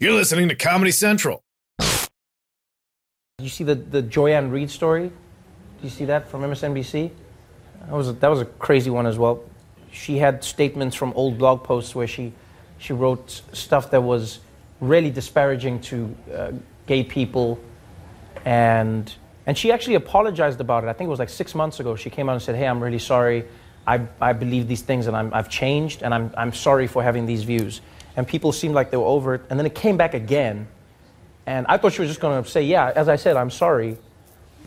You're listening to Comedy Central. You see the, the Joy-Ann Reid story? Do you see that from MSNBC? That was a, that was a crazy one as well. She had statements from old blog posts where she she wrote stuff that was really disparaging to uh, gay people, and and she actually apologized about it. I think it was like six months ago. She came out and said, "Hey, I'm really sorry. I, I believe these things, and I'm, I've changed, and I'm I'm sorry for having these views." And people seemed like they were over it, and then it came back again, and I thought she was just going to say, "Yeah, as I said, I'm sorry,"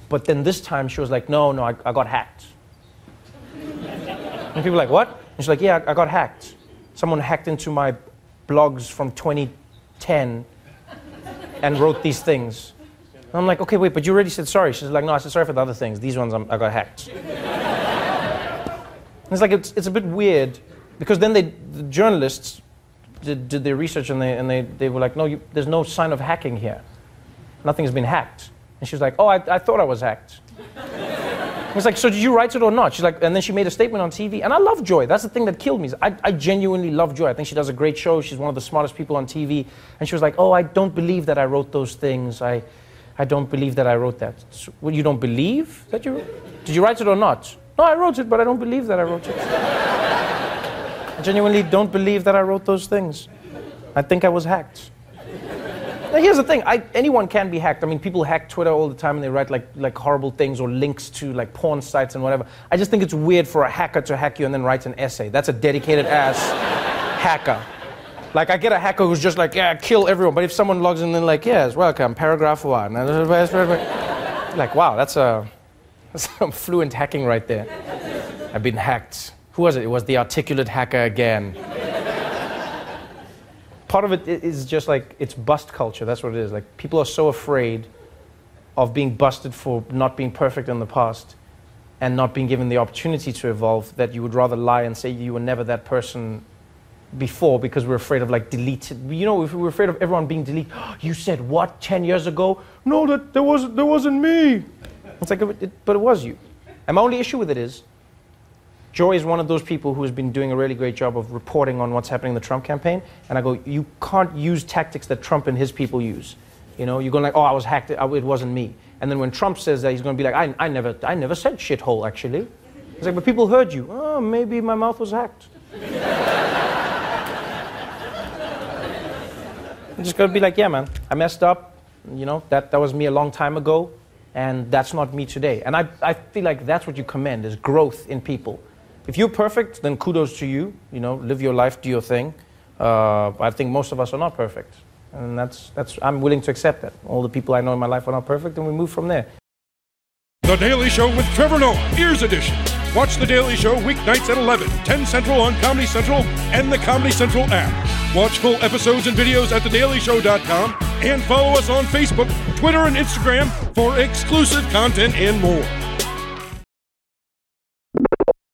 but then this time she was like, "No, no, I, I got hacked." and people were like, "What?" And she's like, "Yeah, I, got hacked. Someone hacked into my blogs from 2010 and wrote these things." And I'm like, okay, wait, but you already said sorry. She's like, no, I said sorry for the other things. These ones I'm, I got hacked. it's like, it's, it's a bit weird because then they, the journalists did, did their research and, they, and they, they were like, no, you, there's no sign of hacking here. Nothing's been hacked. And she's like, oh, I, I thought I was hacked. I was like, so did you write it or not? She's like, and then she made a statement on TV. And I love Joy. That's the thing that killed me. I, I genuinely love Joy. I think she does a great show. She's one of the smartest people on TV. And she was like, oh, I don't believe that I wrote those things. I, I don't believe that I wrote that. So, well, you don't believe that you? Did you write it or not? No, I wrote it, but I don't believe that I wrote it. I genuinely don't believe that I wrote those things. I think I was hacked. Now, here's the thing: I, anyone can be hacked. I mean, people hack Twitter all the time, and they write like like horrible things or links to like porn sites and whatever. I just think it's weird for a hacker to hack you and then write an essay. That's a dedicated ass hacker. Like I get a hacker who's just like, yeah, kill everyone. But if someone logs in and like, yes, welcome, paragraph one. Like, wow, that's a that's some fluent hacking right there. I've been hacked. Who was it? It was the articulate hacker again. Part of it is just like it's bust culture. That's what it is. Like people are so afraid of being busted for not being perfect in the past and not being given the opportunity to evolve that you would rather lie and say you were never that person before because we're afraid of like deleted. You know, if we were afraid of everyone being deleted, you said what ten years ago? No, that there wasn't there wasn't me. It's like, it, but it was you. And my only issue with it is, Joy is one of those people who has been doing a really great job of reporting on what's happening in the Trump campaign. And I go, you can't use tactics that Trump and his people use. You know, you're going like, oh, I was hacked. It wasn't me. And then when Trump says that, he's going to be like, I, I never, I never said shithole actually. It's like, but people heard you. Oh, maybe my mouth was hacked. I'm just gonna be like, yeah, man, I messed up. You know, that, that was me a long time ago, and that's not me today. And I, I feel like that's what you commend is growth in people. If you're perfect, then kudos to you. You know, live your life, do your thing. Uh, I think most of us are not perfect. And that's, that's, I'm willing to accept that. All the people I know in my life are not perfect, and we move from there. The Daily Show with Trevor Noah, Ears Edition. Watch The Daily Show weeknights at 11, 10 Central on Comedy Central and the Comedy Central app. Watch full episodes and videos at thedailyshow.com and follow us on Facebook, Twitter, and Instagram for exclusive content and more.